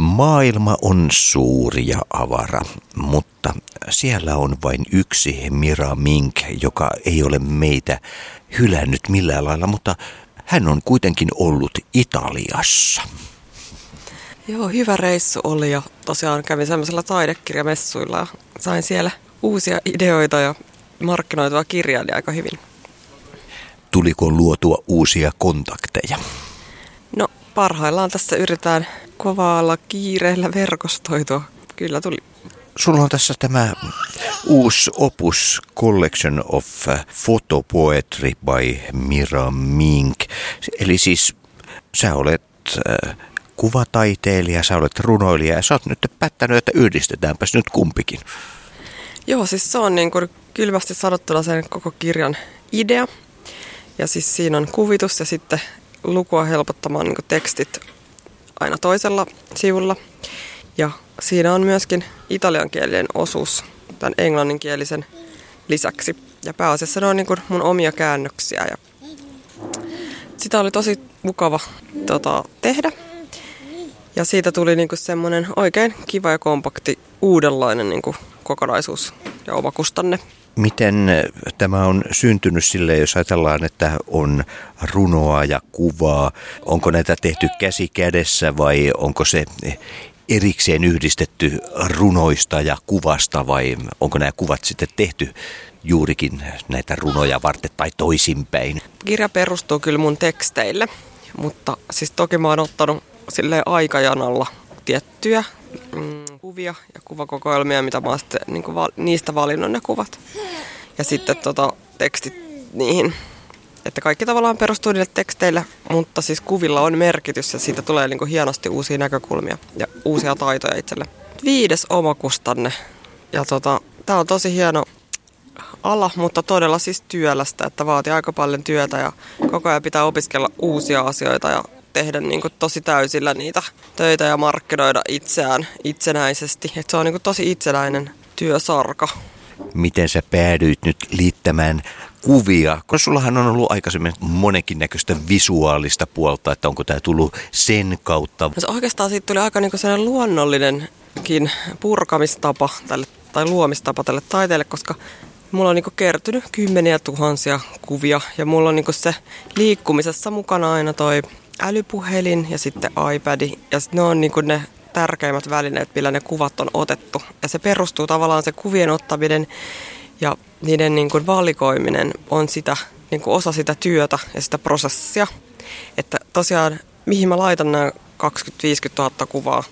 Maailma on suuri ja avara, mutta siellä on vain yksi Mira Mink, joka ei ole meitä hylännyt millään lailla, mutta hän on kuitenkin ollut Italiassa. Joo, hyvä reissu oli ja tosiaan kävin semmoisella taidekirjamessuilla ja sain siellä uusia ideoita ja markkinoitua kirjaa aika hyvin. Tuliko luotua uusia kontakteja? Parhaillaan tässä yritetään kovaalla kiireellä verkostoitua. Kyllä tuli. Sulla on tässä tämä uusi opus Collection of Photo Poetry by Mira Mink. Eli siis sä olet äh, kuvataiteilija, sä olet runoilija ja sä oot nyt päättänyt, että yhdistetäänpäs nyt kumpikin. Joo, siis se on niin kuin kylmästi sanottuna sen koko kirjan idea. Ja siis siinä on kuvitus ja sitten lukua helpottamaan niin tekstit aina toisella sivulla. Ja siinä on myöskin italiankielinen osuus tämän englanninkielisen lisäksi. Ja pääasiassa ne on niin kuin mun omia käännöksiä. Ja sitä oli tosi mukava tota, tehdä. Ja siitä tuli niinku semmoinen oikein kiva ja kompakti uudenlainen niinku kokonaisuus ja oma kustanne. Miten tämä on syntynyt sille, jos ajatellaan, että on runoa ja kuvaa? Onko näitä tehty käsi kädessä vai onko se erikseen yhdistetty runoista ja kuvasta vai onko nämä kuvat sitten tehty juurikin näitä runoja varten tai toisinpäin? Kirja perustuu kyllä mun teksteille, mutta siis toki mä oon ottanut sille aikajanalla tiettyjä mm, kuvia ja kuvakokoelmia, mitä mä sitten niin kuin, niistä valinnut ne kuvat. Ja sitten tota, tekstit niihin. Että kaikki tavallaan perustuu niille teksteille, mutta siis kuvilla on merkitys ja siitä tulee niin kuin hienosti uusia näkökulmia ja uusia taitoja itselle. Viides omakustanne. Ja tota, tää on tosi hieno ala, mutta todella siis työlästä, että vaatii aika paljon työtä ja koko ajan pitää opiskella uusia asioita ja tehdä niin kuin tosi täysillä niitä töitä ja markkinoida itseään itsenäisesti. Et se on niin kuin tosi itsenäinen työsarka. Miten sä päädyit nyt liittämään kuvia, kun sullahan on ollut aikaisemmin monenkin näköistä visuaalista puolta, että onko tämä tullut sen kautta? No se oikeastaan siitä tuli aika niin sellainen luonnollinenkin purkamistapa tälle, tai luomistapa tälle taiteelle, koska mulla on niin kertynyt kymmeniä tuhansia kuvia ja mulla on niin se liikkumisessa mukana aina toi älypuhelin ja sitten iPad. Ja ne on niin ne tärkeimmät välineet, millä ne kuvat on otettu. Ja se perustuu tavallaan se kuvien ottaminen ja niiden niin kuin valikoiminen on sitä, niin kuin osa sitä työtä ja sitä prosessia. Että tosiaan, mihin mä laitan nämä 20-50 000 kuvaa,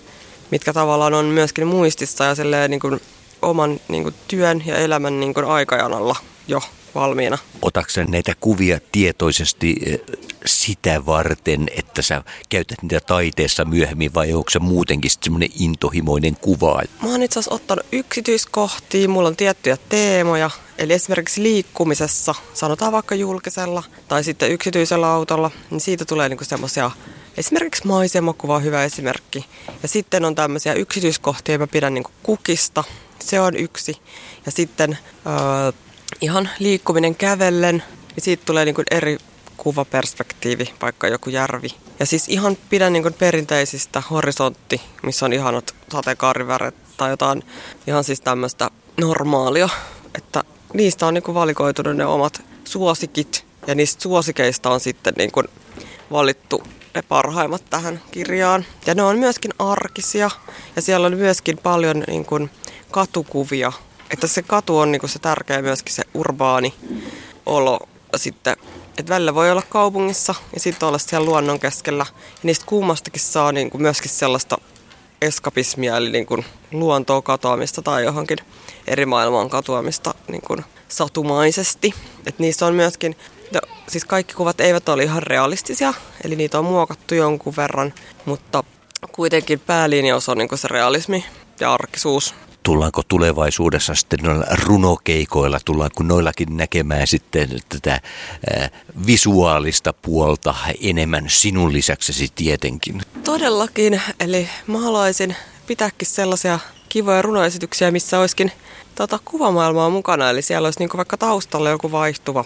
mitkä tavallaan on myöskin muistissa ja niin kuin oman niin kuin työn ja elämän niin kuin aikajanalla jo valmiina. Otatko näitä kuvia tietoisesti eh, sitä varten, että sä käytät niitä taiteessa myöhemmin vai onko se muutenkin semmoinen intohimoinen kuva? Mä oon itse asiassa ottanut yksityiskohtia, mulla on tiettyjä teemoja, eli esimerkiksi liikkumisessa, sanotaan vaikka julkisella tai sitten yksityisellä autolla, niin siitä tulee niinku semmoisia Esimerkiksi maisemakuva on hyvä esimerkki. Ja sitten on tämmöisiä yksityiskohtia, mä pidän niinku kukista. Se on yksi. Ja sitten öö, ihan liikkuminen kävellen, niin siitä tulee niin eri kuvaperspektiivi, vaikka joku järvi. Ja siis ihan pidän niin kuin perinteisistä horisontti, missä on ihanat sateenkaariväret tai jotain ihan siis tämmöistä normaalia. Että niistä on niin kuin valikoitunut ne omat suosikit ja niistä suosikeista on sitten niin kuin valittu ne parhaimmat tähän kirjaan. Ja ne on myöskin arkisia ja siellä on myöskin paljon niin kuin katukuvia että se katu on niin se tärkeä myöskin se urbaani olo sitten. Että välillä voi olla kaupungissa ja sitten olla siellä luonnon keskellä. Ja niistä kummastakin saa niin kuin myöskin sellaista eskapismia, eli niin kuin luontoa katoamista tai johonkin eri maailman katoamista niin kuin satumaisesti. Et niissä on myöskin, no, siis kaikki kuvat eivät ole ihan realistisia, eli niitä on muokattu jonkun verran, mutta kuitenkin päälinjaus on niin kuin se realismi ja arkisuus tullaanko tulevaisuudessa sitten noilla runokeikoilla, tullaanko noillakin näkemään sitten tätä visuaalista puolta enemmän sinun lisäksesi tietenkin? Todellakin, eli mä haluaisin pitääkin sellaisia kivoja runoesityksiä, missä olisikin tota, kuvamaailmaa mukana, eli siellä olisi niinku vaikka taustalla joku vaihtuva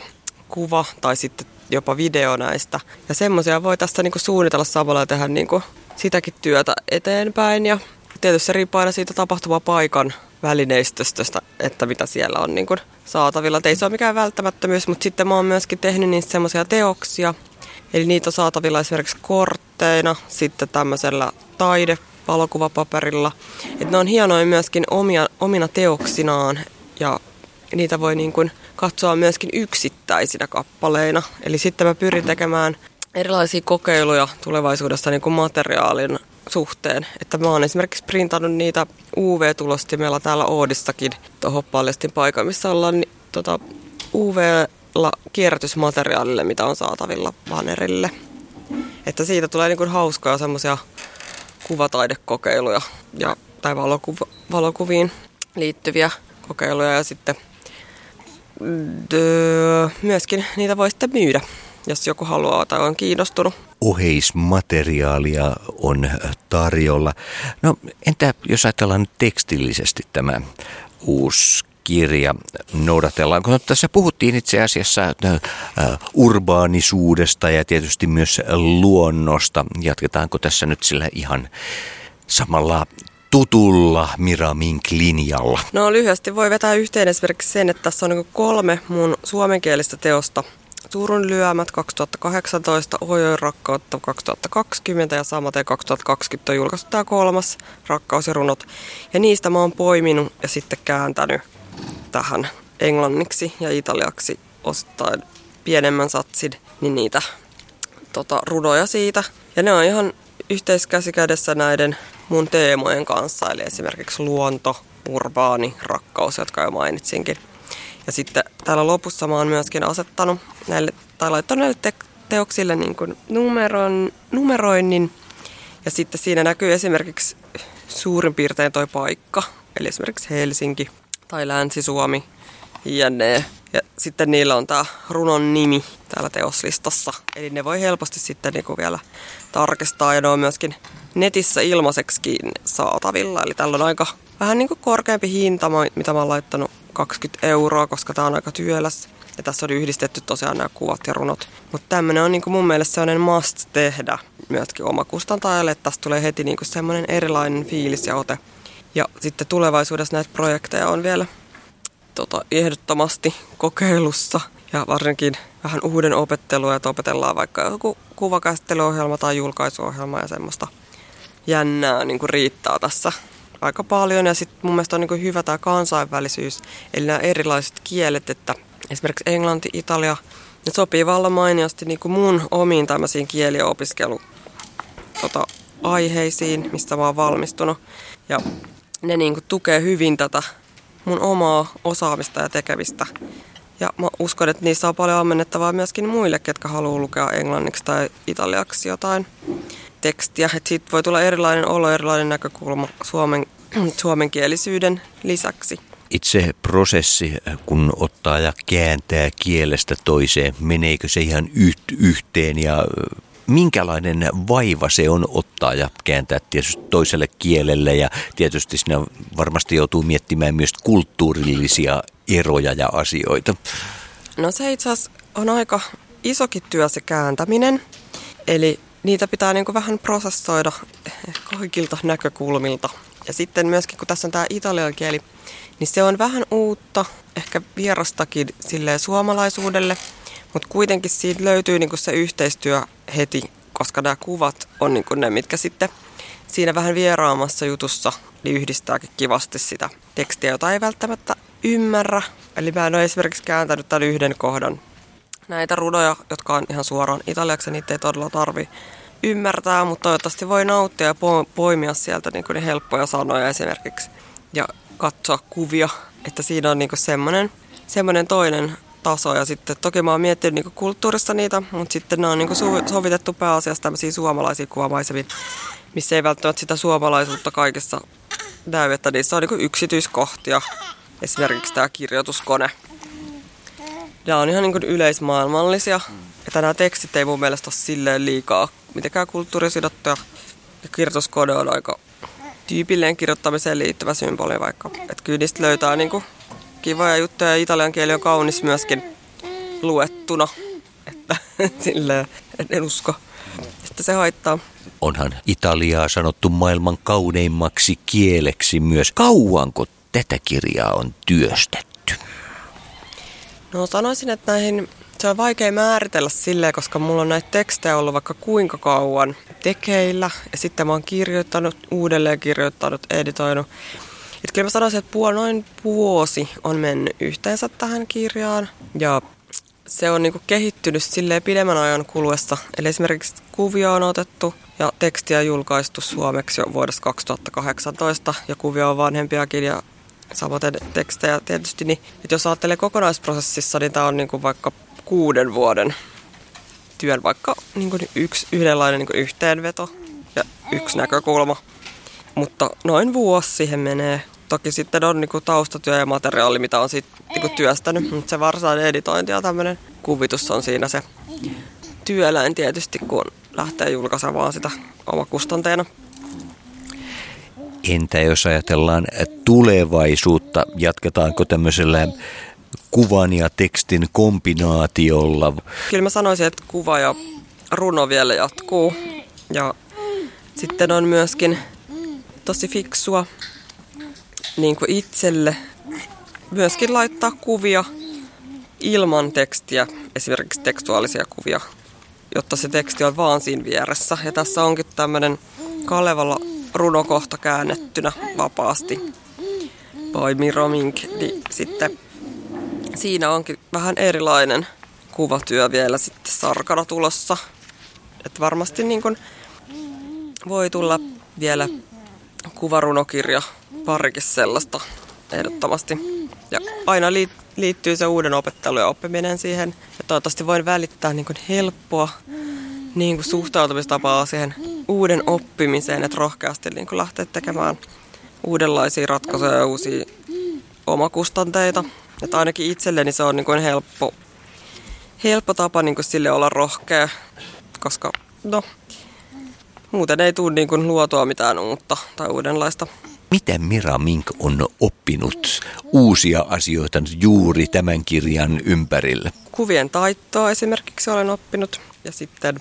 kuva tai sitten jopa video näistä. Ja semmoisia voi tästä niinku suunnitella samalla ja tehdä niinku sitäkin työtä eteenpäin ja tietysti se riippuu aina siitä tapahtumapaikan välineistöstä, että mitä siellä on niin kuin saatavilla. Et ei se ole mikään välttämättömyys, mutta sitten mä oon myöskin tehnyt niistä semmoisia teoksia. Eli niitä on saatavilla esimerkiksi kortteina, sitten tämmöisellä taide valokuvapaperilla. Et ne on hienoja myöskin omia, omina teoksinaan ja niitä voi niin kuin katsoa myöskin yksittäisinä kappaleina. Eli sitten mä pyrin tekemään erilaisia kokeiluja tulevaisuudessa niin kuin materiaalin suhteen. Että mä oon esimerkiksi printannut niitä UV-tulostimella täällä Oodissakin tuohon paljastin paikan, missä ollaan niin, tota, UV-la kierrätysmateriaalille, mitä on saatavilla vanerille. Että siitä tulee niin kuin hauskaa semmoisia kuvataidekokeiluja ja, tai valokuva, valokuviin liittyviä kokeiluja ja sitten dö, myöskin niitä voi sitten myydä, jos joku haluaa tai on kiinnostunut. Oheismateriaalia on tarjolla. No entä jos ajatellaan nyt tekstillisesti tämä uusi kirja noudatellaan. Kun tässä puhuttiin itse asiassa äh, urbaanisuudesta ja tietysti myös luonnosta. Jatketaanko tässä nyt sillä ihan samalla tutulla Mira Mink-linjalla? No lyhyesti voi vetää yhteen esimerkiksi sen, että tässä on niin kolme mun suomenkielistä teosta. Turun lyömät 2018, Ojoin rakkautta 2020 ja samaten 2020 on julkaistu tämä kolmas Rakkaus ja runot. Ja niistä mä oon poiminut ja sitten kääntänyt tähän englanniksi ja italiaksi osittain pienemmän satsin, niin niitä tota, runoja siitä. Ja ne on ihan yhteiskäsikädessä näiden mun teemojen kanssa, eli esimerkiksi luonto, urbaani, rakkaus, jotka jo mainitsinkin. Ja sitten täällä lopussa mä oon myöskin asettanut näille, tai laittanut näille te- teoksille niin kuin numeron, numeroinnin. Ja sitten siinä näkyy esimerkiksi suurin piirtein toi paikka, eli esimerkiksi Helsinki tai Länsi-Suomi, jne. Ja sitten niillä on tämä runon nimi täällä teoslistassa. Eli ne voi helposti sitten niinku vielä tarkistaa ja ne on myöskin netissä ilmaiseksi saatavilla. Eli tällä on aika vähän niinku korkeampi hinta, mitä mä oon laittanut 20 euroa, koska tämä on aika työläs. Ja tässä on yhdistetty tosiaan nämä kuvat ja runot. Mutta tämmöinen on niinku mun mielestä sellainen must tehdä myöskin omakustantajalle, että tästä tulee heti niinku semmoinen erilainen fiilis ja ote. Ja sitten tulevaisuudessa näitä projekteja on vielä tota, ehdottomasti kokeilussa ja varsinkin vähän uuden opettelua, että opetellaan vaikka joku kuvakäsittelyohjelma tai julkaisuohjelma ja semmoista jännää niin kuin riittää tässä aika paljon. Ja sitten mun mielestä on niin hyvä tämä kansainvälisyys, eli nämä erilaiset kielet, että esimerkiksi englanti, italia, ne sopii vallan mainiosti niin mun omiin tämmöisiin kieliopiskelu tota, aiheisiin, mistä mä oon valmistunut. Ja ne niin tukee hyvin tätä mun omaa osaamista ja tekemistä. Ja mä uskon, että niissä on paljon ammennettavaa myöskin muille, ketkä haluaa lukea englanniksi tai italiaksi jotain tekstiä. Että siitä voi tulla erilainen olo, erilainen näkökulma suomen, suomenkielisyyden lisäksi. Itse prosessi, kun ottaa ja kääntää kielestä toiseen, meneekö se ihan yhteen ja minkälainen vaiva se on ottaa ja kääntää tietysti toiselle kielelle ja tietysti sinä varmasti joutuu miettimään myös kulttuurillisia eroja ja asioita. No se itse asiassa on aika isokin työ se kääntäminen, eli niitä pitää niin kuin vähän prosessoida kaikilta näkökulmilta. Ja sitten myöskin kun tässä on tämä italian kieli, niin se on vähän uutta, ehkä vierastakin silleen suomalaisuudelle – mutta kuitenkin siitä löytyy niinku se yhteistyö heti, koska nämä kuvat on niinku ne, mitkä sitten siinä vähän vieraamassa jutussa niin yhdistääkin kivasti sitä tekstiä, jota ei välttämättä ymmärrä. Eli mä en ole esimerkiksi kääntänyt tämän yhden kohdan näitä runoja, jotka on ihan suoraan italiaksi, niitä ei todella tarvi ymmärtää, mutta toivottavasti voi nauttia ja poimia sieltä niin kuin helppoja sanoja esimerkiksi ja katsoa kuvia, että siinä on niin semmoinen, semmoinen toinen taso. Ja sitten toki mä oon miettinyt niin kulttuurista niitä, mutta sitten ne on niin sovitettu pääasiassa tämmöisiä suomalaisia kuvamaisemia, missä ei välttämättä sitä suomalaisuutta kaikessa näy, että niissä on niin yksityiskohtia. Esimerkiksi tämä kirjoituskone. Nämä on ihan niin yleismaailmallisia. Että nämä tekstit ei mun mielestä ole silleen liikaa mitenkään kulttuurisidottuja. Ja kirjoituskone on aika tyypillinen kirjoittamiseen liittyvä symboli vaikka. Että kyllä niistä löytää niin kuin kivoja juttuja ja italian kieli on kaunis myöskin luettuna. Että silleen, en usko. Sitten se haittaa. Onhan Italiaa sanottu maailman kauneimmaksi kieleksi myös. Kauanko tätä kirjaa on työstetty? No sanoisin, että näihin se on vaikea määritellä silleen, koska mulla on näitä tekstejä ollut vaikka kuinka kauan tekeillä. Ja sitten mä oon kirjoittanut, uudelleen kirjoittanut, editoinut. Et kyllä mä sanoisin, että puol, noin vuosi on mennyt yhteensä tähän kirjaan. Ja se on niinku kehittynyt silleen pidemmän ajan kuluessa. Eli esimerkiksi kuvia on otettu ja tekstiä julkaistu suomeksi jo vuodesta 2018 ja kuvia on vanhempiakin ja samaten tekstejä tietysti. Niin, että jos ajattelee kokonaisprosessissa, niin tämä on niinku vaikka kuuden vuoden työn, vaikka niinku yksi yhdenlainen niinku yhteenveto ja yksi näkökulma. Mutta noin vuosi siihen menee. Toki sitten on niinku taustatyö ja materiaali, mitä on sit niinku työstänyt, mutta se varsinainen editointi ja tämmöinen kuvitus on siinä se työläin tietysti, kun lähtee julkaisemaan sitä omakustanteena. Entä jos ajatellaan tulevaisuutta, jatketaanko tämmöisellä kuvan ja tekstin kombinaatiolla? Kyllä mä sanoisin, että kuva ja runo vielä jatkuu. Ja sitten on myöskin tosi fiksua niin kuin itselle myöskin laittaa kuvia ilman tekstiä, esimerkiksi tekstuaalisia kuvia, jotta se teksti on vaan siinä vieressä. Ja tässä onkin tämmöinen Kalevalla runokohta käännettynä vapaasti by Miro Mink, niin sitten siinä onkin vähän erilainen kuvatyö vielä sitten sarkana tulossa. Että varmasti niin kun voi tulla vielä kuvarunokirja, parikin sellaista ehdottomasti. Ja aina liittyy se uuden opettelu ja oppiminen siihen. Ja toivottavasti voin välittää niin helppoa niin kuin suhtautumistapaa siihen uuden oppimiseen, että rohkeasti niin kuin lähteä tekemään uudenlaisia ratkaisuja ja uusia omakustanteita. Että ainakin itselleni se on niin kuin helppo, helppo tapa niin kuin sille olla rohkea, koska no, muuten ei tule niin kuin luotua mitään uutta tai uudenlaista. Miten Mira Mink on oppinut uusia asioita juuri tämän kirjan ympärille? Kuvien taittoa esimerkiksi olen oppinut ja sitten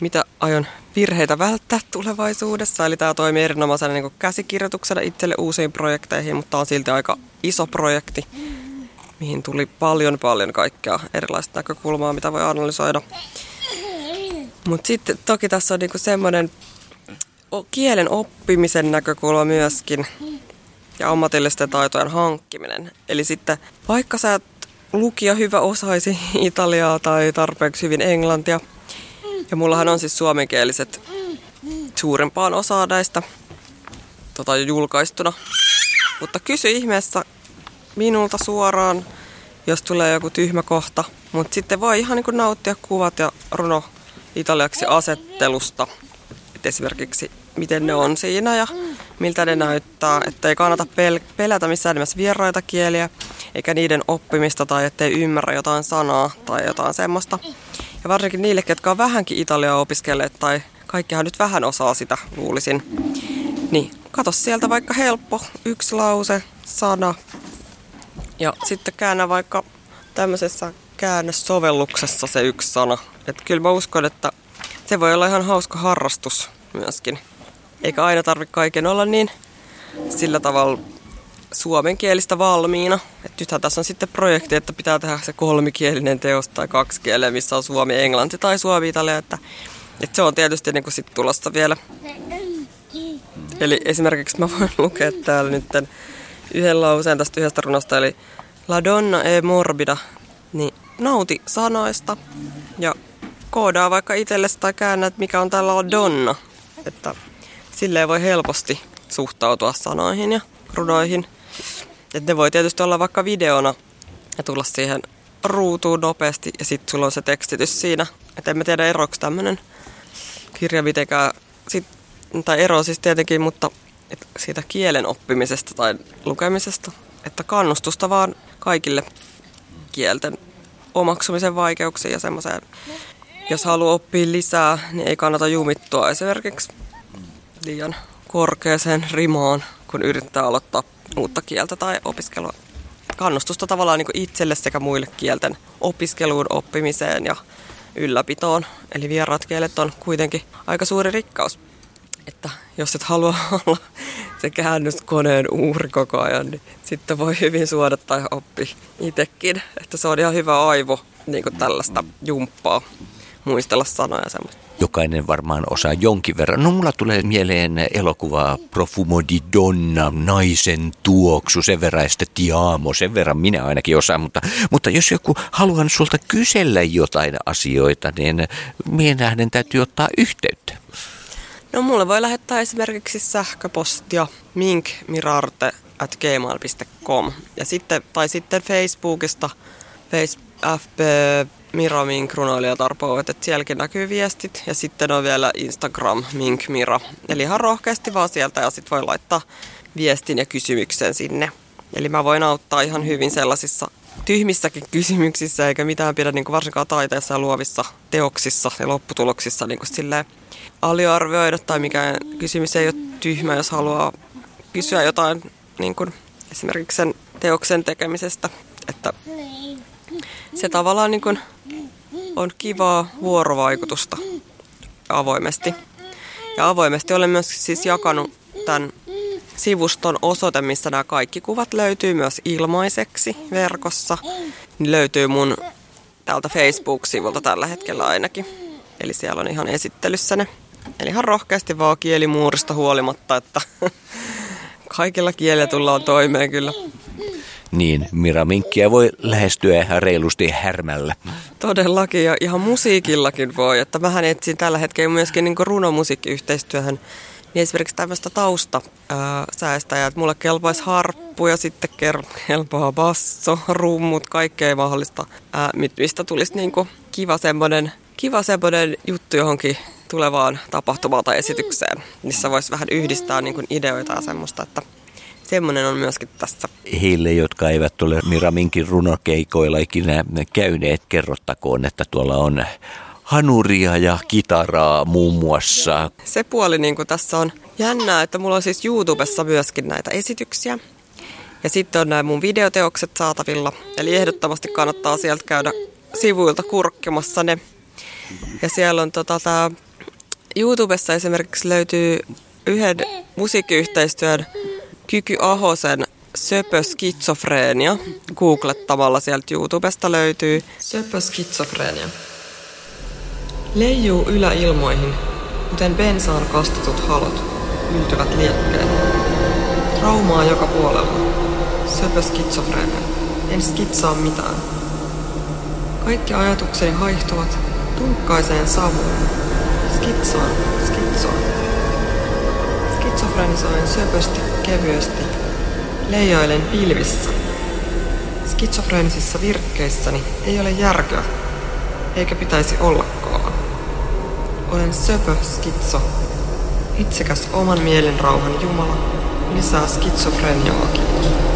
mitä aion virheitä välttää tulevaisuudessa. Eli tämä toimii erinomaisena niin käsikirjoituksena itselle uusiin projekteihin, mutta on silti aika iso projekti, mihin tuli paljon paljon kaikkea erilaista näkökulmaa, mitä voi analysoida. Mutta sitten toki tässä on niinku semmoinen kielen oppimisen näkökulma myöskin ja ammatillisten taitojen hankkiminen. Eli sitten vaikka sä et lukija hyvä osaisi italiaa tai tarpeeksi hyvin englantia, ja mullahan on siis suomenkieliset suurempaan osaan näistä tota, jo julkaistuna. Mutta kysy ihmeessä minulta suoraan, jos tulee joku tyhmä kohta. Mutta sitten voi ihan niin nauttia kuvat ja runo italiaksi asettelusta. Et esimerkiksi miten ne on siinä ja miltä ne näyttää. Että ei kannata pel- pelätä missään nimessä vieraita kieliä, eikä niiden oppimista tai ettei ymmärrä jotain sanaa tai jotain semmoista. Ja varsinkin niille, ketkä on vähänkin Italiaa opiskelleet tai kaikkihan nyt vähän osaa sitä, luulisin. Niin, kato sieltä vaikka helppo, yksi lause, sana. Ja sitten käännä vaikka tämmöisessä käännössovelluksessa se yksi sana. Että kyllä mä uskon, että se voi olla ihan hauska harrastus myöskin. Eikä aina tarvitse kaiken olla niin sillä tavalla suomenkielistä valmiina. Et nythän tässä on sitten projekti, että pitää tehdä se kolmikielinen teos tai kaksikielinen, missä on suomi, englanti tai suomi, italia. Että, että se on tietysti niin sit tulossa vielä. Eli esimerkiksi mä voin lukea täällä nyt yhden lauseen tästä yhdestä runosta, eli La donna e morbida, niin nauti sanoista ja koodaa vaikka itsellesi tai käännät, mikä on tällä donna. Että silleen voi helposti suhtautua sanoihin ja runoihin. Et ne voi tietysti olla vaikka videona ja tulla siihen ruutuun nopeasti ja sitten sulla on se tekstitys siinä. Että en mä tiedä eroako tämmöinen kirja mitenkään, sit, tai ero siis tietenkin, mutta et siitä kielen oppimisesta tai lukemisesta. Että kannustusta vaan kaikille kielten omaksumisen vaikeuksiin ja semmoiseen. Jos haluaa oppia lisää, niin ei kannata jumittua esimerkiksi liian korkeaseen rimaan, kun yrittää aloittaa uutta kieltä tai opiskelua. Kannustusta tavallaan niin itselle sekä muille kielten opiskeluun, oppimiseen ja ylläpitoon. Eli vieraat kielet on kuitenkin aika suuri rikkaus. Että jos et halua olla se käännöskoneen uhri koko ajan, niin sitten voi hyvin suoda tai oppi itsekin. Että se on ihan hyvä aivo niin kuin tällaista jumppaa, muistella sanoja semmoista jokainen varmaan osaa jonkin verran. No mulla tulee mieleen elokuva Profumo di Donna, naisen tuoksu, sen verran että tiamo, sen verran minä ainakin osaan, mutta, mutta jos joku haluaa sulta kysellä jotain asioita, niin mihin hänen täytyy ottaa yhteyttä? No mulle voi lähettää esimerkiksi sähköpostia minkmirarte at gmail.com ja sitten, tai sitten Facebookista face, FB Mira Mink runoilijatarpoivat, että sielläkin näkyy viestit. Ja sitten on vielä Instagram Mink Mira. Eli ihan rohkeasti vaan sieltä ja sitten voi laittaa viestin ja kysymyksen sinne. Eli mä voin auttaa ihan hyvin sellaisissa tyhmissäkin kysymyksissä, eikä mitään pidä niin kuin varsinkaan taiteessa ja luovissa teoksissa ja lopputuloksissa niin kuin silleen aliarvioida. Tai mikään kysymys ei ole tyhmä, jos haluaa kysyä jotain niin kuin esimerkiksi sen teoksen tekemisestä. Että se tavallaan niin kuin on kivaa vuorovaikutusta avoimesti. Ja avoimesti olen myös siis jakanut tämän sivuston osoite, missä nämä kaikki kuvat löytyy myös ilmaiseksi verkossa. Niin löytyy mun täältä Facebook-sivulta tällä hetkellä ainakin. Eli siellä on ihan esittelyssä ne. Eli ihan rohkeasti vaan kielimuurista huolimatta, että kaikilla kielillä tullaan toimeen kyllä niin Mira Minkkiä voi lähestyä reilusti härmällä. Todellakin ja ihan musiikillakin voi. Että mähän etsin tällä hetkellä myöskin niin runomusiikkiyhteistyöhön niin esimerkiksi tämmöistä tausta säästäjää, että mulle kelpaisi harppu ja sitten kelpaa basso, rummut, kaikkea mahdollista, ää, mistä tulisi niin kiva semmoinen kiva semmoinen juttu johonkin tulevaan tapahtumaan tai esitykseen, missä voisi vähän yhdistää niin kuin ideoita ja semmoista, että semmoinen on myöskin tässä. Heille, jotka eivät ole Miraminkin runokeikoilla ikinä käyneet, kerrottakoon, että tuolla on hanuria ja kitaraa muun muassa. Se puoli niin tässä on jännää, että mulla on siis YouTubessa myöskin näitä esityksiä. Ja sitten on nämä mun videoteokset saatavilla. Eli ehdottomasti kannattaa sieltä käydä sivuilta kurkkimassa ne. Ja siellä on tota, tää YouTubessa esimerkiksi löytyy yhden musiikkiyhteistyön Kyky Ahosen Söpö skitsofreenia. Googlettamalla sieltä YouTubesta löytyy. Söpö skitsofreenia. Leijuu yläilmoihin, kuten bensaan kastetut halot, yltyvät liekkeen. Traumaa joka puolella. Söpö skitsofreenia. En skitsaa mitään. Kaikki ajatukseni haihtuvat tunkkaiseen savuun. Skitsoon, skitsoon. Skitsofrenisoin söpösti kevyesti. Leijoilen pilvissä. Skitsofreenisissa virkkeissäni ei ole järkyä, eikä pitäisi ollakaan. Olen söpö skitso, itsekäs oman mielen rauhan Jumala, lisää skitsofreniaakin.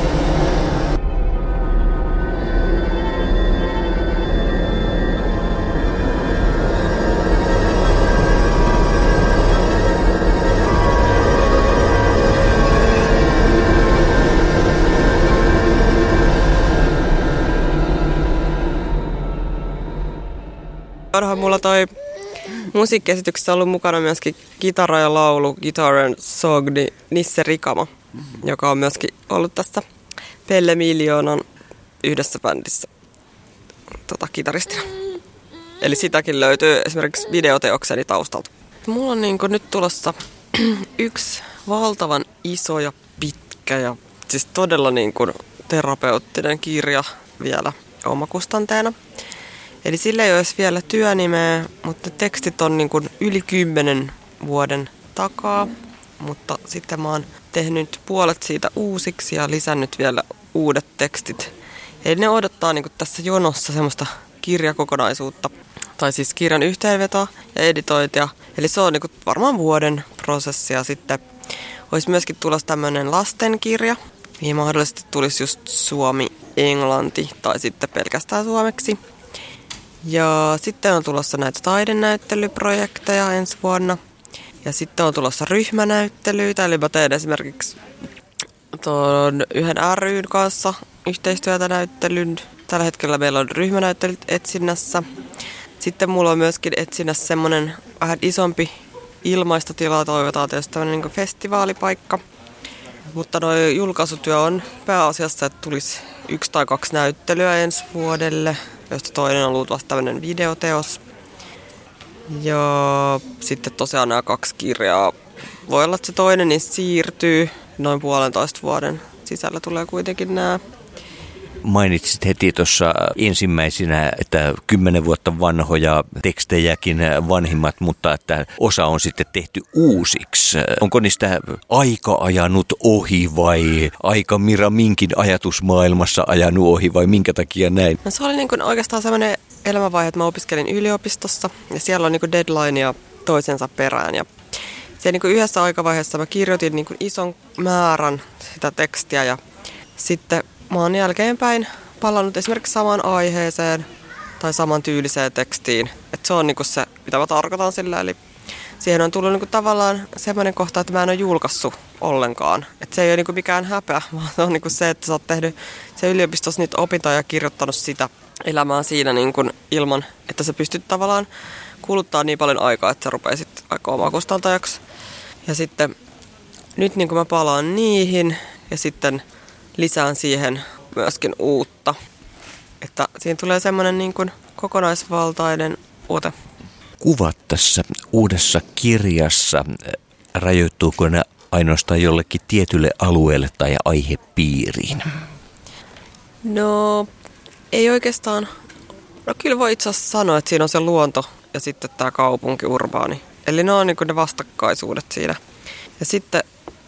Onhan mulla toi musiikkiesityksessä ollut mukana myöskin kitara ja laulu, Guitar and Song, niin Nisse Rikama, mm-hmm. joka on myöskin ollut tässä Pelle Miljoonan yhdessä bändissä tota, kitaristina. Eli sitäkin löytyy esimerkiksi videoteokseni taustalta. Mulla on niin nyt tulossa yksi valtavan iso ja pitkä ja siis todella niin kuin terapeuttinen kirja vielä omakustanteena. Eli sillä ei olisi vielä työnimeä, mutta tekstit on niin kuin yli kymmenen vuoden takaa. Mutta sitten mä oon tehnyt puolet siitä uusiksi ja lisännyt vielä uudet tekstit. Eli ne odottaa niin kuin tässä jonossa semmoista kirjakokonaisuutta, tai siis kirjan yhteenvetoa ja editointia. Eli se on niin kuin varmaan vuoden prosessi ja sitten olisi myöskin tulossa tämmöinen lastenkirja, mihin mahdollisesti tulisi just suomi, englanti tai sitten pelkästään suomeksi. Ja sitten on tulossa näitä taidenäyttelyprojekteja ensi vuonna. Ja sitten on tulossa ryhmänäyttelyitä, eli mä teen esimerkiksi tuon yhden ryn kanssa yhteistyötä näyttelyn. Tällä hetkellä meillä on ryhmänäyttelyt etsinnässä. Sitten mulla on myöskin etsinnä semmoinen vähän isompi ilmaista tilaa, toivotaan tietysti tämmöinen niin festivaalipaikka. Mutta nuo julkaisutyö on pääasiassa, että tulisi yksi tai kaksi näyttelyä ensi vuodelle, josta toinen on luultavasti tämmöinen videoteos. Ja sitten tosiaan nämä kaksi kirjaa. Voi olla, että se toinen niin siirtyy noin puolentoista vuoden sisällä tulee kuitenkin nämä Mainitsit heti tuossa ensimmäisenä, että kymmenen vuotta vanhoja tekstejäkin vanhimmat, mutta että osa on sitten tehty uusiksi. Onko niistä aika ajanut ohi vai aika Mira Minkin ajatusmaailmassa ajanut ohi vai minkä takia näin? No se oli niin kuin oikeastaan sellainen elämänvaihe, että mä opiskelin yliopistossa ja siellä on niin kuin deadlinea toisensa perään ja se niin kuin yhdessä aikavaiheessa mä kirjoitin niin kuin ison määrän sitä tekstiä ja sitten mä oon jälkeenpäin palannut esimerkiksi samaan aiheeseen tai saman tyyliseen tekstiin. Et se on niinku se, mitä mä tarkoitan sillä. Eli siihen on tullut niinku tavallaan semmoinen kohta, että mä en ole julkaissut ollenkaan. Et se ei ole niinku mikään häpeä, vaan se on niinku se, että sä oot tehnyt se yliopistossa niitä opintoja ja kirjoittanut sitä elämää siinä niinku ilman, että sä pystyt tavallaan kuluttaa niin paljon aikaa, että sä rupeisit aika omakustantajaksi. Ja sitten nyt niin mä palaan niihin ja sitten lisään siihen myöskin uutta. Että siinä tulee semmoinen niin kuin kokonaisvaltainen ote. Kuvat tässä uudessa kirjassa, rajoittuuko ne ainoastaan jollekin tietylle alueelle tai aihepiiriin? No, ei oikeastaan. No kyllä voi itse asiassa sanoa, että siinä on se luonto ja sitten tämä kaupunki, urbaani. Eli ne on niin ne vastakkaisuudet siinä. Ja sitten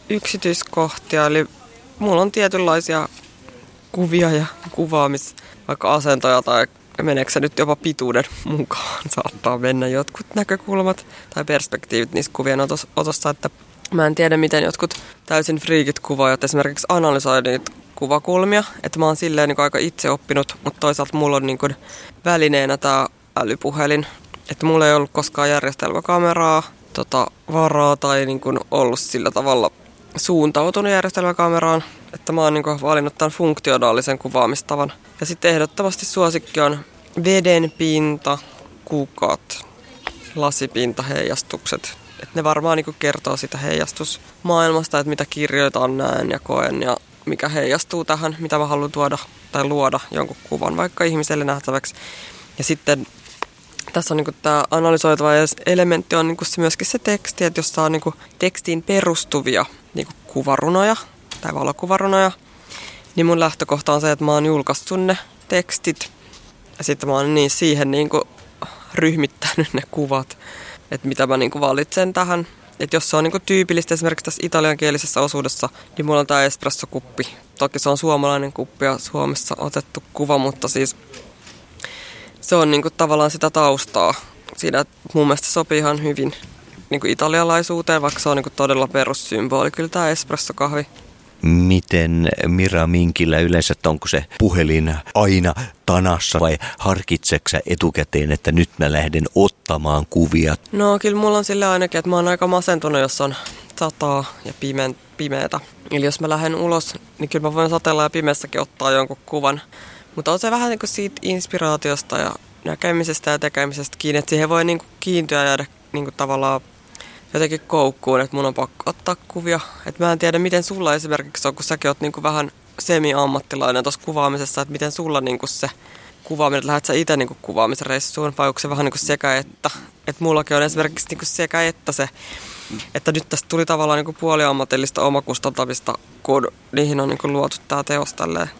yksityiskohtia, eli mulla on tietynlaisia kuvia ja kuvaamis, vaikka asentoja tai meneekö se nyt jopa pituuden mukaan, saattaa mennä jotkut näkökulmat tai perspektiivit niissä kuvien otossa, että mä en tiedä miten jotkut täysin friikit kuvaajat esimerkiksi analysoi niitä kuvakulmia, että mä oon silleen niin aika itse oppinut, mutta toisaalta mulla on niin kuin välineenä tämä älypuhelin, että mulla ei ollut koskaan järjestelmäkameraa tota, varaa tai niin kuin ollut sillä tavalla suuntautunut järjestelmäkameraan, että mä oon niin valinnut tämän funktionaalisen kuvaamistavan. Ja sitten ehdottomasti suosikki on veden pinta, kukat, lasipinta, heijastukset. Et ne varmaan niin kertoo sitä heijastusmaailmasta, että mitä kirjoitan, näen ja koen ja mikä heijastuu tähän, mitä mä haluan tuoda tai luoda jonkun kuvan vaikka ihmiselle nähtäväksi. Ja sitten tässä on niin tämä analysoitava elementti on niin se myöskin se teksti, että jos saa niin tekstiin perustuvia niin kuvarunoja tai valokuvarunoja, niin mun lähtökohta on se, että mä oon julkaissut ne tekstit ja sitten mä oon niin siihen niin ryhmittänyt ne kuvat, että mitä mä niin valitsen tähän. Että jos se on niin tyypillistä esimerkiksi tässä italiankielisessä osuudessa, niin mulla on tämä espressokuppi. Toki se on suomalainen kuppi ja Suomessa otettu kuva, mutta siis se on niinku tavallaan sitä taustaa. Siinä mun mielestä sopii ihan hyvin niinku italialaisuuteen, vaikka se on niinku todella perussymboli. Kyllä tämä espressokahvi. Miten Mira Minkillä yleensä, että onko se puhelin aina tanassa vai harkitseksä etukäteen, että nyt mä lähden ottamaan kuvia? No kyllä mulla on sillä ainakin, että mä oon aika masentunut, jos on sataa ja pime- pimeätä. Eli jos mä lähden ulos, niin kyllä mä voin satella ja pimeässäkin ottaa jonkun kuvan. Mutta on se vähän niin kuin siitä inspiraatiosta ja näkemisestä ja tekemisestä kiinni, että siihen voi niin kuin kiintyä ja jäädä niin kuin tavallaan jotenkin koukkuun, että mun on pakko ottaa kuvia. Että mä en tiedä, miten sulla esimerkiksi on, kun säkin oot niin kuin vähän semi-ammattilainen tuossa kuvaamisessa, että miten sulla niin kuin se kuvaaminen, että lähdet sä itse niin kuvaamisreissuun vai onko se vähän niin kuin sekä että. Että mullakin on esimerkiksi niin kuin sekä että se, että nyt tästä tuli tavallaan niin kuin puoliammatillista omakustantamista, kun niihin on niin kuin luotu tämä teos tälleen